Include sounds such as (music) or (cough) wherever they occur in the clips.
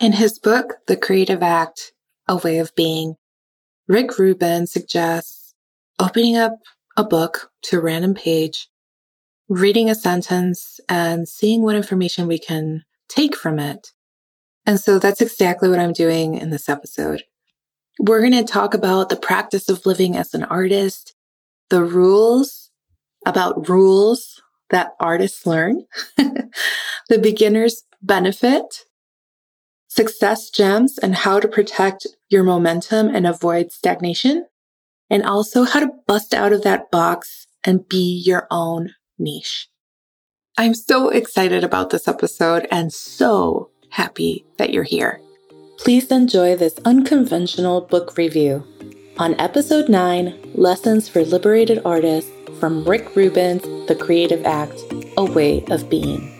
In his book, The Creative Act, A Way of Being, Rick Rubin suggests opening up a book to a random page, reading a sentence, and seeing what information we can take from it. And so that's exactly what I'm doing in this episode. We're going to talk about the practice of living as an artist, the rules about rules that artists learn, (laughs) the beginner's benefit, success gems and how to protect your momentum and avoid stagnation, and also how to bust out of that box and be your own niche. I'm so excited about this episode and so happy that you're here. Please enjoy this unconventional book review. On episode 9, Lessons for Liberated Artists from Rick Rubin's The Creative Act A Way of Being.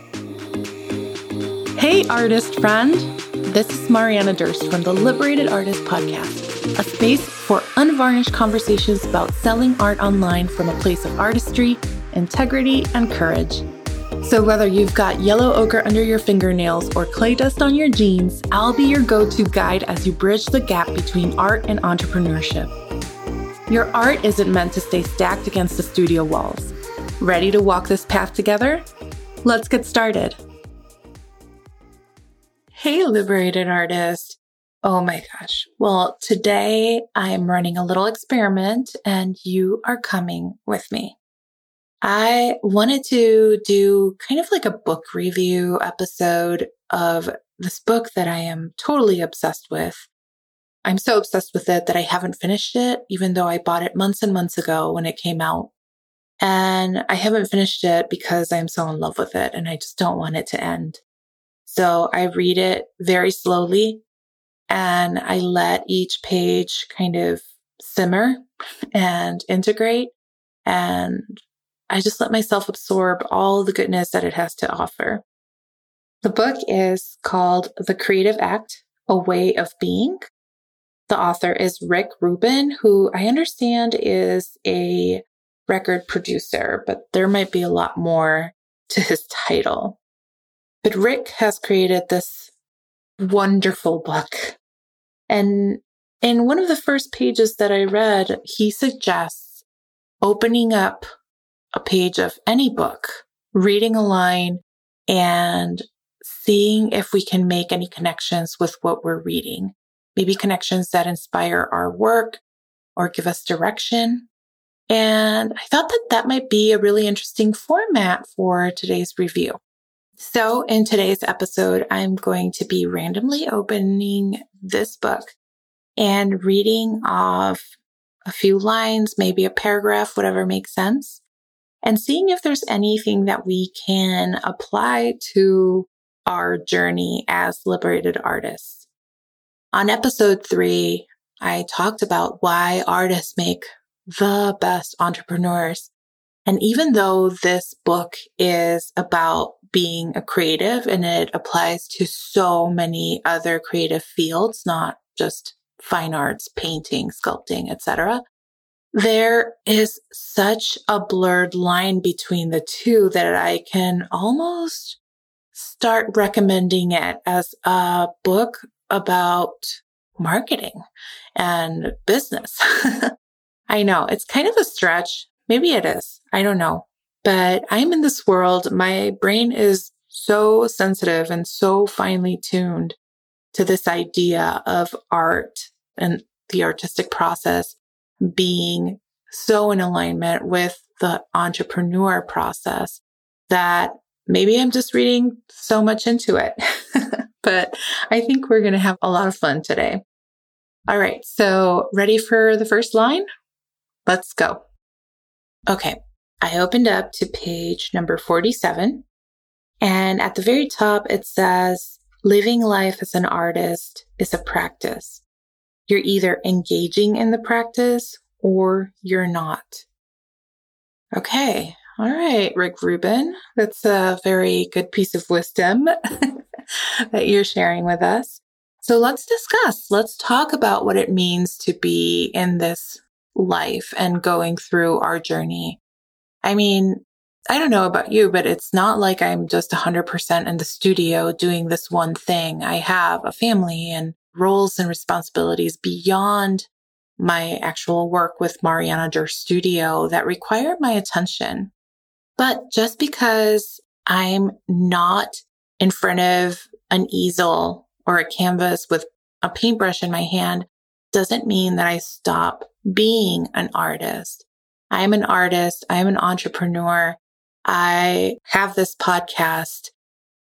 Hey, artist friend! This is Mariana Durst from the Liberated Artist Podcast, a space for unvarnished conversations about selling art online from a place of artistry, integrity, and courage. So, whether you've got yellow ochre under your fingernails or clay dust on your jeans, I'll be your go to guide as you bridge the gap between art and entrepreneurship. Your art isn't meant to stay stacked against the studio walls. Ready to walk this path together? Let's get started. Hey, liberated artist. Oh my gosh. Well, today I'm running a little experiment and you are coming with me. I wanted to do kind of like a book review episode of this book that I am totally obsessed with. I'm so obsessed with it that I haven't finished it, even though I bought it months and months ago when it came out. And I haven't finished it because I'm so in love with it and I just don't want it to end. So I read it very slowly and I let each page kind of simmer and integrate. And I just let myself absorb all the goodness that it has to offer. The book is called The Creative Act, A Way of Being. The author is Rick Rubin, who I understand is a record producer, but there might be a lot more to his title. But Rick has created this wonderful book. And in one of the first pages that I read, he suggests opening up a page of any book, reading a line, and seeing if we can make any connections with what we're reading. Maybe connections that inspire our work or give us direction. And I thought that that might be a really interesting format for today's review. So in today's episode, I'm going to be randomly opening this book and reading off a few lines, maybe a paragraph, whatever makes sense, and seeing if there's anything that we can apply to our journey as liberated artists. On episode three, I talked about why artists make the best entrepreneurs. And even though this book is about being a creative and it applies to so many other creative fields, not just fine arts, painting, sculpting, etc. There is such a blurred line between the two that I can almost start recommending it as a book about marketing and business. (laughs) I know it's kind of a stretch. Maybe it is. I don't know. But I'm in this world. My brain is so sensitive and so finely tuned to this idea of art and the artistic process being so in alignment with the entrepreneur process that maybe I'm just reading so much into it. (laughs) but I think we're going to have a lot of fun today. All right. So ready for the first line? Let's go. Okay. I opened up to page number 47 and at the very top it says, living life as an artist is a practice. You're either engaging in the practice or you're not. Okay. All right, Rick Rubin. That's a very good piece of wisdom (laughs) that you're sharing with us. So let's discuss. Let's talk about what it means to be in this life and going through our journey I mean, I don't know about you, but it's not like I'm just 100% in the studio doing this one thing. I have a family and roles and responsibilities beyond my actual work with Mariana Dur Studio that require my attention. But just because I'm not in front of an easel or a canvas with a paintbrush in my hand doesn't mean that I stop being an artist. I am an artist. I am an entrepreneur. I have this podcast.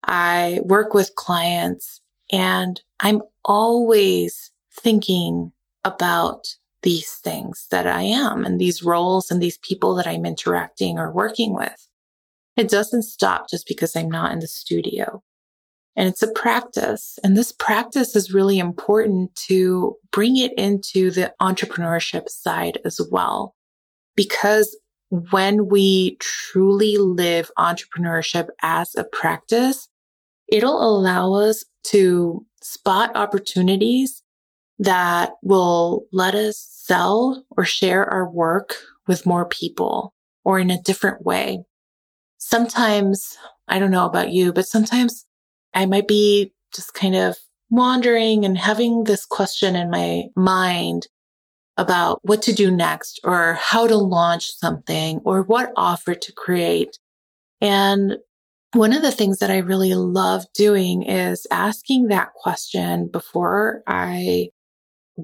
I work with clients and I'm always thinking about these things that I am and these roles and these people that I'm interacting or working with. It doesn't stop just because I'm not in the studio. And it's a practice. And this practice is really important to bring it into the entrepreneurship side as well. Because when we truly live entrepreneurship as a practice, it'll allow us to spot opportunities that will let us sell or share our work with more people or in a different way. Sometimes, I don't know about you, but sometimes I might be just kind of wandering and having this question in my mind about what to do next or how to launch something or what offer to create. And one of the things that I really love doing is asking that question before I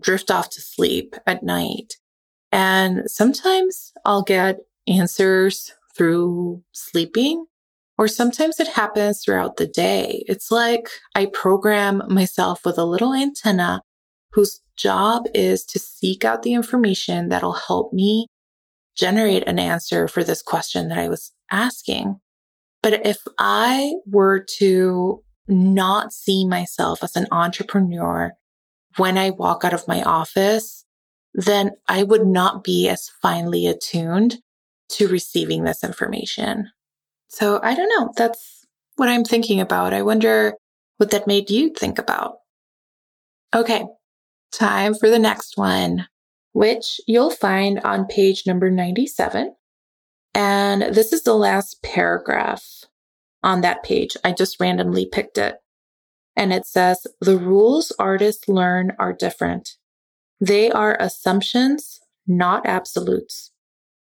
drift off to sleep at night. And sometimes I'll get answers through sleeping, or sometimes it happens throughout the day. It's like I program myself with a little antenna whose job is to seek out the information that'll help me generate an answer for this question that I was asking. But if I were to not see myself as an entrepreneur when I walk out of my office, then I would not be as finely attuned to receiving this information. So I don't know. That's what I'm thinking about. I wonder what that made you think about. Okay. Time for the next one, which you'll find on page number 97. And this is the last paragraph on that page. I just randomly picked it. And it says, the rules artists learn are different. They are assumptions, not absolutes.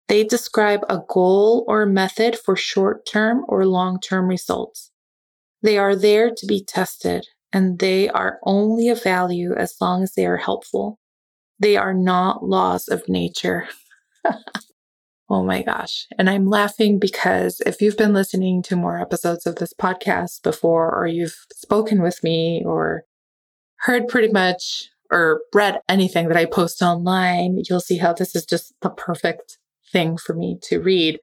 They describe a goal or method for short term or long term results. They are there to be tested and they are only of value as long as they are helpful. They are not laws of nature. (laughs) oh my gosh. And I'm laughing because if you've been listening to more episodes of this podcast before, or you've spoken with me or heard pretty much or read anything that I post online, you'll see how this is just the perfect thing for me to read.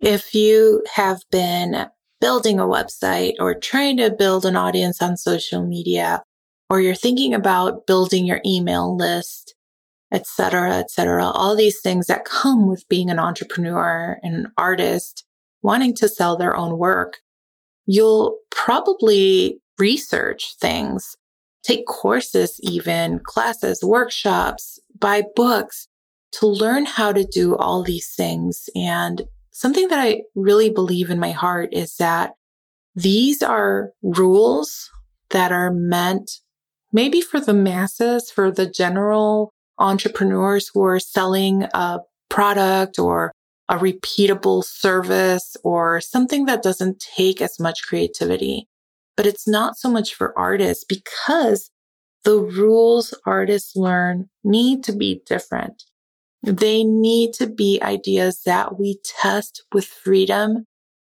If you have been building a website or trying to build an audience on social media, or you're thinking about building your email list, etc., etc., all these things that come with being an entrepreneur and an artist wanting to sell their own work, you'll probably research things, take courses, even classes, workshops, buy books to learn how to do all these things. And something that I really believe in my heart is that these are rules that are meant maybe for the masses, for the general entrepreneurs who are selling a product or a repeatable service or something that doesn't take as much creativity. But it's not so much for artists because the rules artists learn need to be different. They need to be ideas that we test with freedom,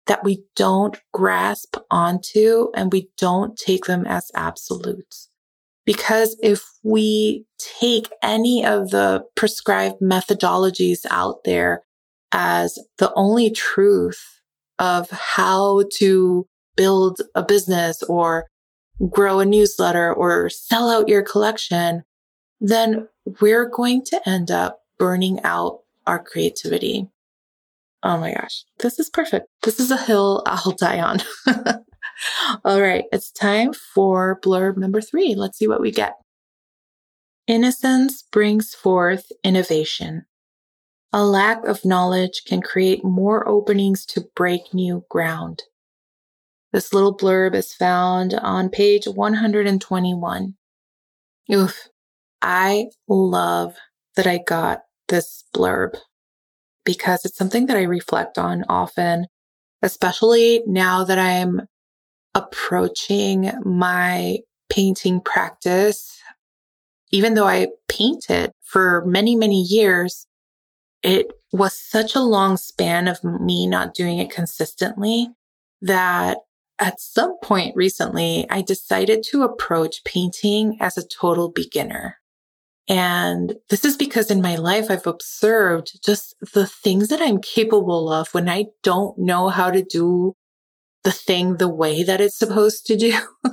that we don't grasp onto and we don't take them as absolutes. Because if we take any of the prescribed methodologies out there as the only truth of how to build a business or grow a newsletter or sell out your collection, then we're going to end up burning out our creativity. Oh my gosh, this is perfect. This is a hill I'll die on. (laughs) All right, it's time for blurb number three. Let's see what we get. Innocence brings forth innovation. A lack of knowledge can create more openings to break new ground. This little blurb is found on page 121. Oof, I love that I got this blurb because it's something that I reflect on often, especially now that I'm approaching my painting practice. Even though I painted for many, many years, it was such a long span of me not doing it consistently that at some point recently, I decided to approach painting as a total beginner. And this is because in my life, I've observed just the things that I'm capable of when I don't know how to do the thing the way that it's supposed to do. (laughs)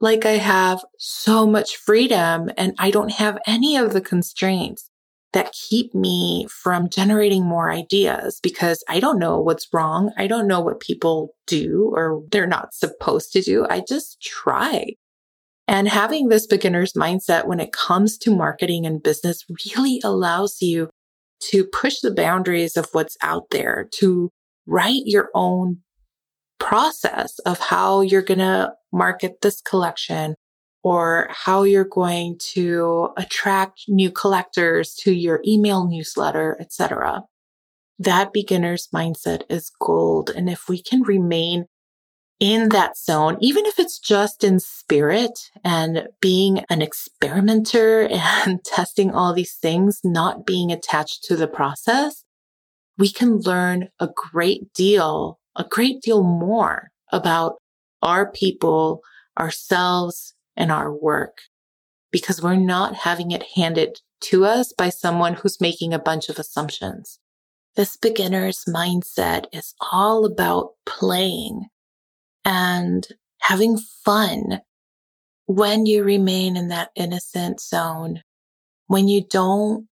like I have so much freedom and I don't have any of the constraints that keep me from generating more ideas because I don't know what's wrong. I don't know what people do or they're not supposed to do. I just try. And having this beginner's mindset when it comes to marketing and business really allows you to push the boundaries of what's out there, to write your own process of how you're going to market this collection or how you're going to attract new collectors to your email newsletter, etc. That beginner's mindset is gold. And if we can remain in that zone, even if it's just in spirit and being an experimenter (laughs) and testing all these things, not being attached to the process, we can learn a great deal, a great deal more about our people, ourselves, and our work because we're not having it handed to us by someone who's making a bunch of assumptions. This beginner's mindset is all about playing and having fun when you remain in that innocent zone, when you don't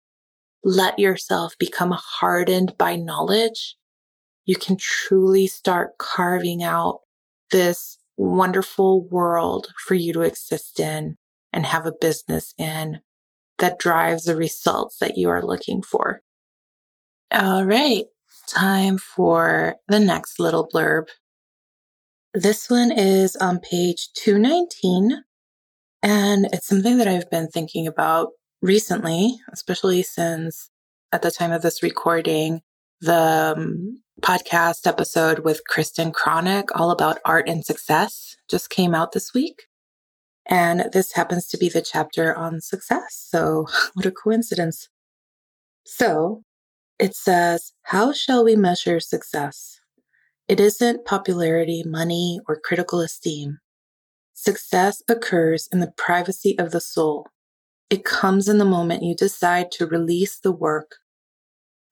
let yourself become hardened by knowledge, you can truly start carving out this wonderful world for you to exist in and have a business in that drives the results that you are looking for. All right. Time for the next little blurb. This one is on page 219, and it's something that I've been thinking about recently, especially since at the time of this recording, the um, podcast episode with Kristen Chronic, all about art and success, just came out this week. And this happens to be the chapter on success. So, (laughs) what a coincidence. So, it says, How shall we measure success? It isn't popularity, money, or critical esteem. Success occurs in the privacy of the soul. It comes in the moment you decide to release the work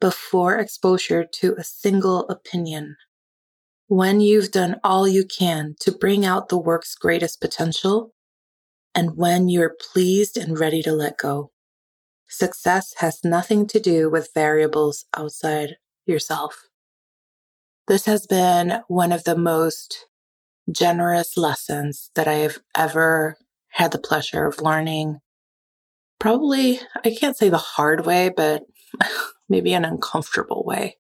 before exposure to a single opinion. When you've done all you can to bring out the work's greatest potential, and when you're pleased and ready to let go. Success has nothing to do with variables outside yourself. This has been one of the most generous lessons that I've ever had the pleasure of learning. Probably, I can't say the hard way, but (laughs) maybe an uncomfortable way.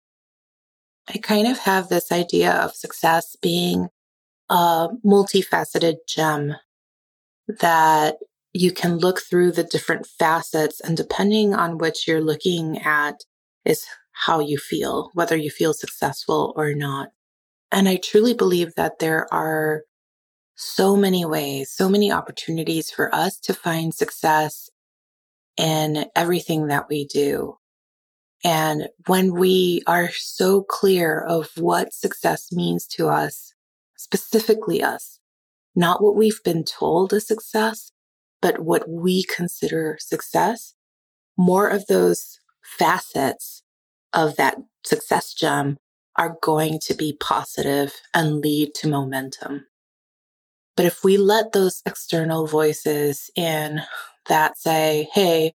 I kind of have this idea of success being a multifaceted gem that you can look through the different facets and depending on which you're looking at is how you feel, whether you feel successful or not. And I truly believe that there are so many ways, so many opportunities for us to find success in everything that we do. And when we are so clear of what success means to us, specifically us, not what we've been told is success, but what we consider success, more of those facets of that success gem are going to be positive and lead to momentum. But if we let those external voices in that say, Hey,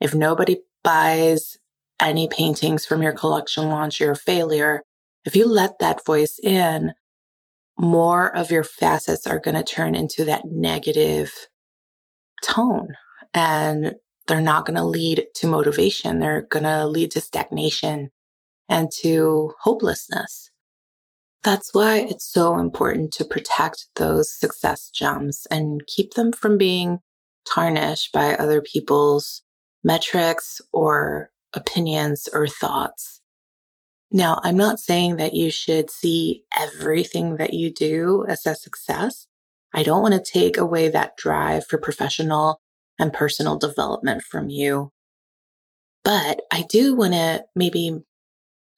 if nobody buys any paintings from your collection launch, you're a failure. If you let that voice in, more of your facets are going to turn into that negative tone. And they're not going to lead to motivation. They're going to lead to stagnation and to hopelessness. That's why it's so important to protect those success gems and keep them from being tarnished by other people's metrics or opinions or thoughts. Now, I'm not saying that you should see everything that you do as a success. I don't want to take away that drive for professional and personal development from you. But I do want to maybe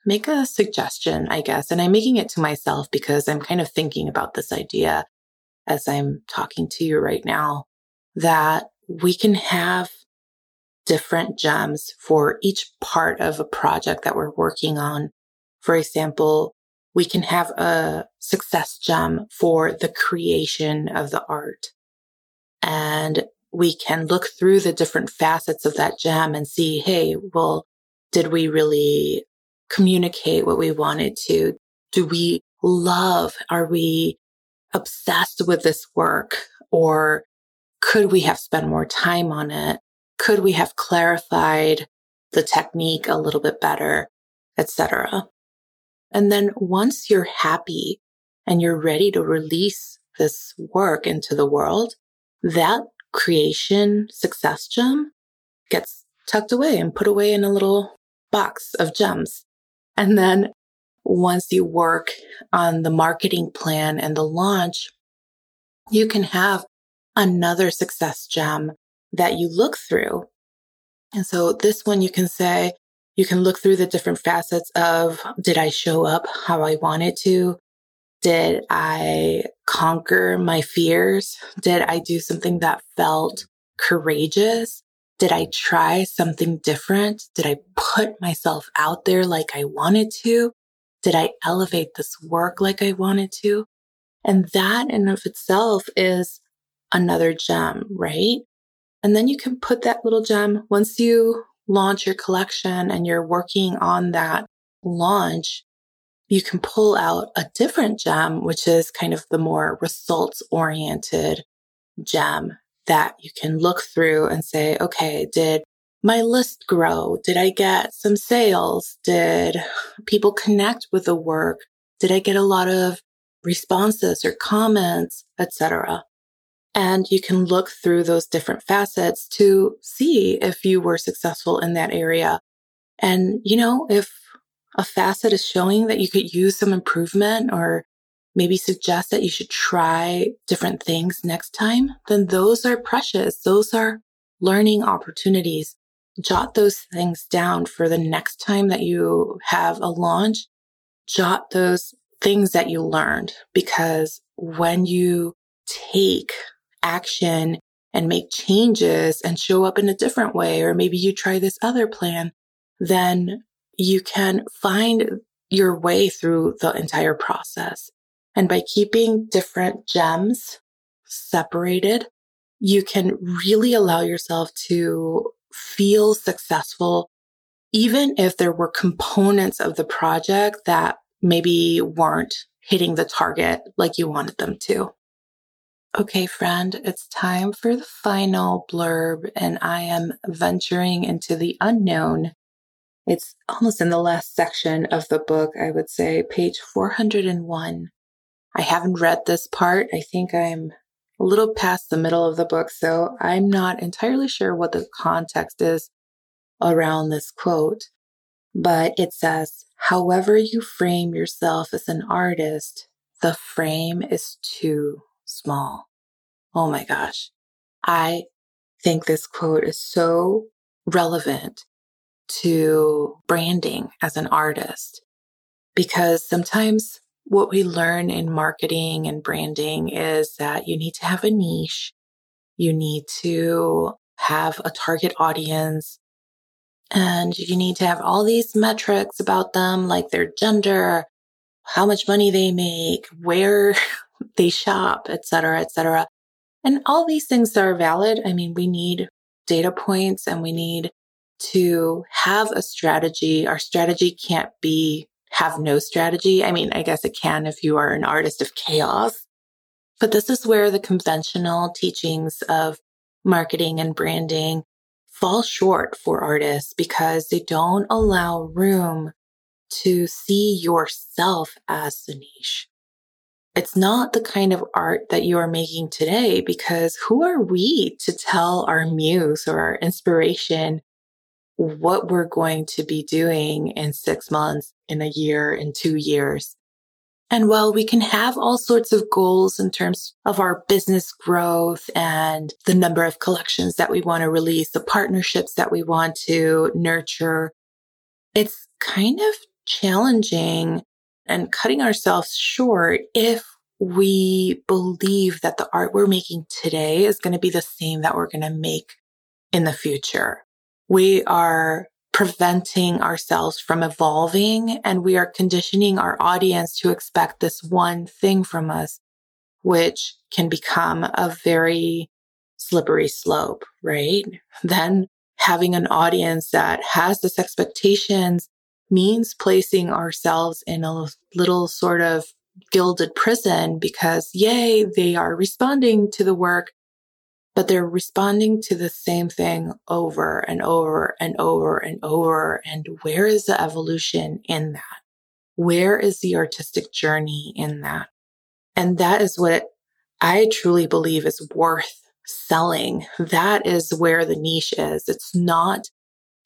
make a suggestion, I guess, and I'm making it to myself because I'm kind of thinking about this idea as I'm talking to you right now that we can have different gems for each part of a project that we're working on. For example, we can have a success gem for the creation of the art. And we can look through the different facets of that gem and see, hey, well, did we really communicate what we wanted to? Do we love? Are we obsessed with this work? Or could we have spent more time on it? Could we have clarified the technique a little bit better, etc. And then once you're happy and you're ready to release this work into the world, that creation success gem gets tucked away and put away in a little box of gems. And then once you work on the marketing plan and the launch, you can have another success gem that you look through. And so this one you can say, you can look through the different facets of did I show up how I wanted to? Did I conquer my fears? Did I do something that felt courageous? Did I try something different? Did I put myself out there like I wanted to? Did I elevate this work like I wanted to? And that in of itself is another gem, right? And then you can put that little gem once you launch your collection and you're working on that launch, you can pull out a different gem, which is kind of the more results oriented gem that you can look through and say, okay, did my list grow? Did I get some sales? Did people connect with the work? Did I get a lot of responses or comments, etc.? And you can look through those different facets to see if you were successful in that area. And, you know, if a facet is showing that you could use some improvement or maybe suggest that you should try different things next time, then those are precious. Those are learning opportunities. Jot those things down for the next time that you have a launch. Jot those things that you learned because when you take action and make changes and show up in a different way, or maybe you try this other plan, then you can find your way through the entire process. And by keeping different gems separated, you can really allow yourself to feel successful, even if there were components of the project that maybe weren't hitting the target like you wanted them to. Okay, friend, it's time for the final blurb, and I am venturing into the unknown. It's almost in the last section of the book, I would say, page 401. I haven't read this part. I think I'm a little past the middle of the book, so I'm not entirely sure what the context is around this quote. But it says, however you frame yourself as an artist, the frame is too small. Oh my gosh. I think this quote is so relevant to branding as an artist because sometimes what we learn in marketing and branding is that you need to have a niche. You need to have a target audience and you need to have all these metrics about them, like their gender, how much money they make, where (laughs) they shop, et cetera, et cetera. And all these things are valid. I mean, we need data points and we need to have a strategy. Our strategy can't be have no strategy. I mean, I guess it can if you are an artist of chaos. But this is where the conventional teachings of marketing and branding fall short for artists because they don't allow room to see yourself as the niche. It's not the kind of art that you are making today because who are we to tell our muse or our inspiration what we're going to be doing in six months, in a year, in two years? And while we can have all sorts of goals in terms of our business growth and the number of collections that we want to release, the partnerships that we want to nurture, it's kind of challenging and cutting ourselves short if we believe that the art we're making today is going to be the same that we're going to make in the future. We are preventing ourselves from evolving and we are conditioning our audience to expect this one thing from us, which can become a very slippery slope, right? Then having an audience that has this expectations means placing ourselves in a little sort of gilded prison because yay, they are responding to the work, but they're responding to the same thing over and over and over and over. And where is the evolution in that? Where is the artistic journey in that? And that is what I truly believe is worth selling. That is where the niche is. It's not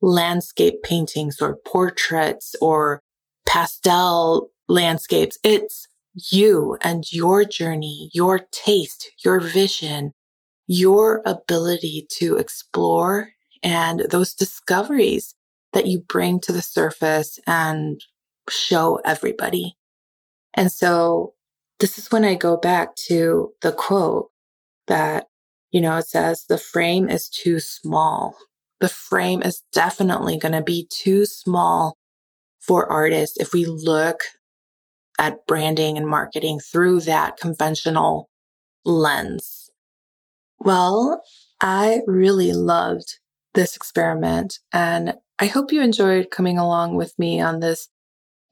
landscape paintings or portraits or pastel landscapes. It's you and your journey, your taste, your vision, your ability to explore and those discoveries that you bring to the surface and show everybody. And so this is when I go back to the quote that, you know, it says the frame is too small the frame is definitely going to be too small for artists if we look at branding and marketing through that conventional lens. Well, I really loved this experiment and I hope you enjoyed coming along with me on this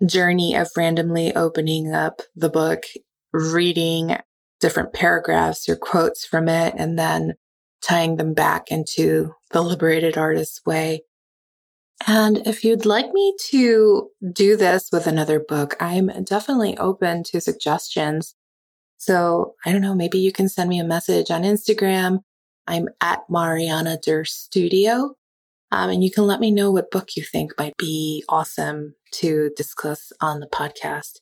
journey of randomly opening up the book, reading different paragraphs or quotes from it, and then tying them back into the liberated artist's way. And if you'd like me to do this with another book, I'm definitely open to suggestions. So I don't know, maybe you can send me a message on Instagram. I'm at Mariana Der Studio. Um, and you can let me know what book you think might be awesome to discuss on the podcast.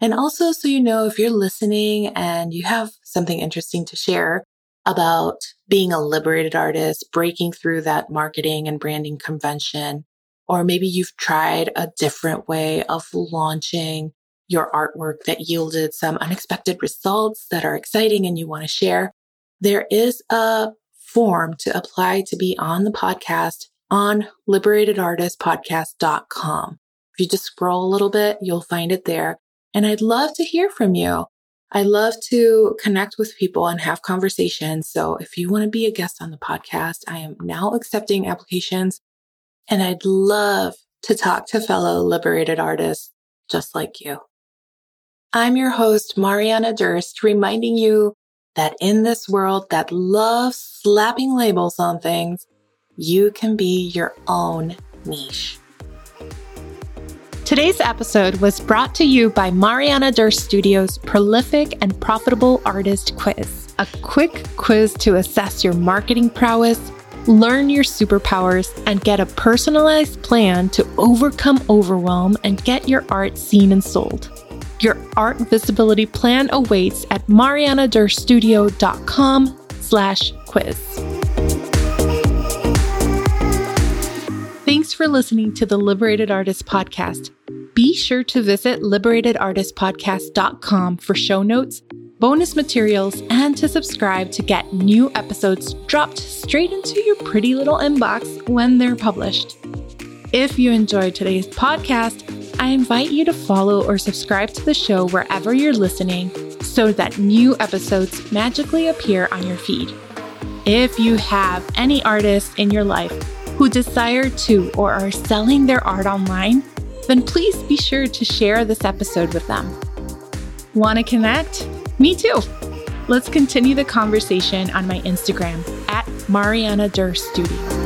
And also, so you know, if you're listening and you have something interesting to share, about being a liberated artist, breaking through that marketing and branding convention. Or maybe you've tried a different way of launching your artwork that yielded some unexpected results that are exciting and you want to share. There is a form to apply to be on the podcast on liberatedartistpodcast.com. If you just scroll a little bit, you'll find it there. And I'd love to hear from you. I love to connect with people and have conversations. So if you want to be a guest on the podcast, I am now accepting applications and I'd love to talk to fellow liberated artists just like you. I'm your host, Mariana Durst, reminding you that in this world that loves slapping labels on things, you can be your own niche. Today's episode was brought to you by Mariana Durst Studios' prolific and profitable artist quiz. A quick quiz to assess your marketing prowess, learn your superpowers, and get a personalized plan to overcome overwhelm and get your art seen and sold. Your art visibility plan awaits at marianadurstudio.com slash quiz. Thanks for listening to the Liberated Artist Podcast. Be sure to visit liberatedartistpodcast.com for show notes, bonus materials, and to subscribe to get new episodes dropped straight into your pretty little inbox when they're published. If you enjoyed today's podcast, I invite you to follow or subscribe to the show wherever you're listening so that new episodes magically appear on your feed. If you have any artists in your life who desire to or are selling their art online, then please be sure to share this episode with them. Want to connect? Me too. Let's continue the conversation on my Instagram at Mariana Durst Studio.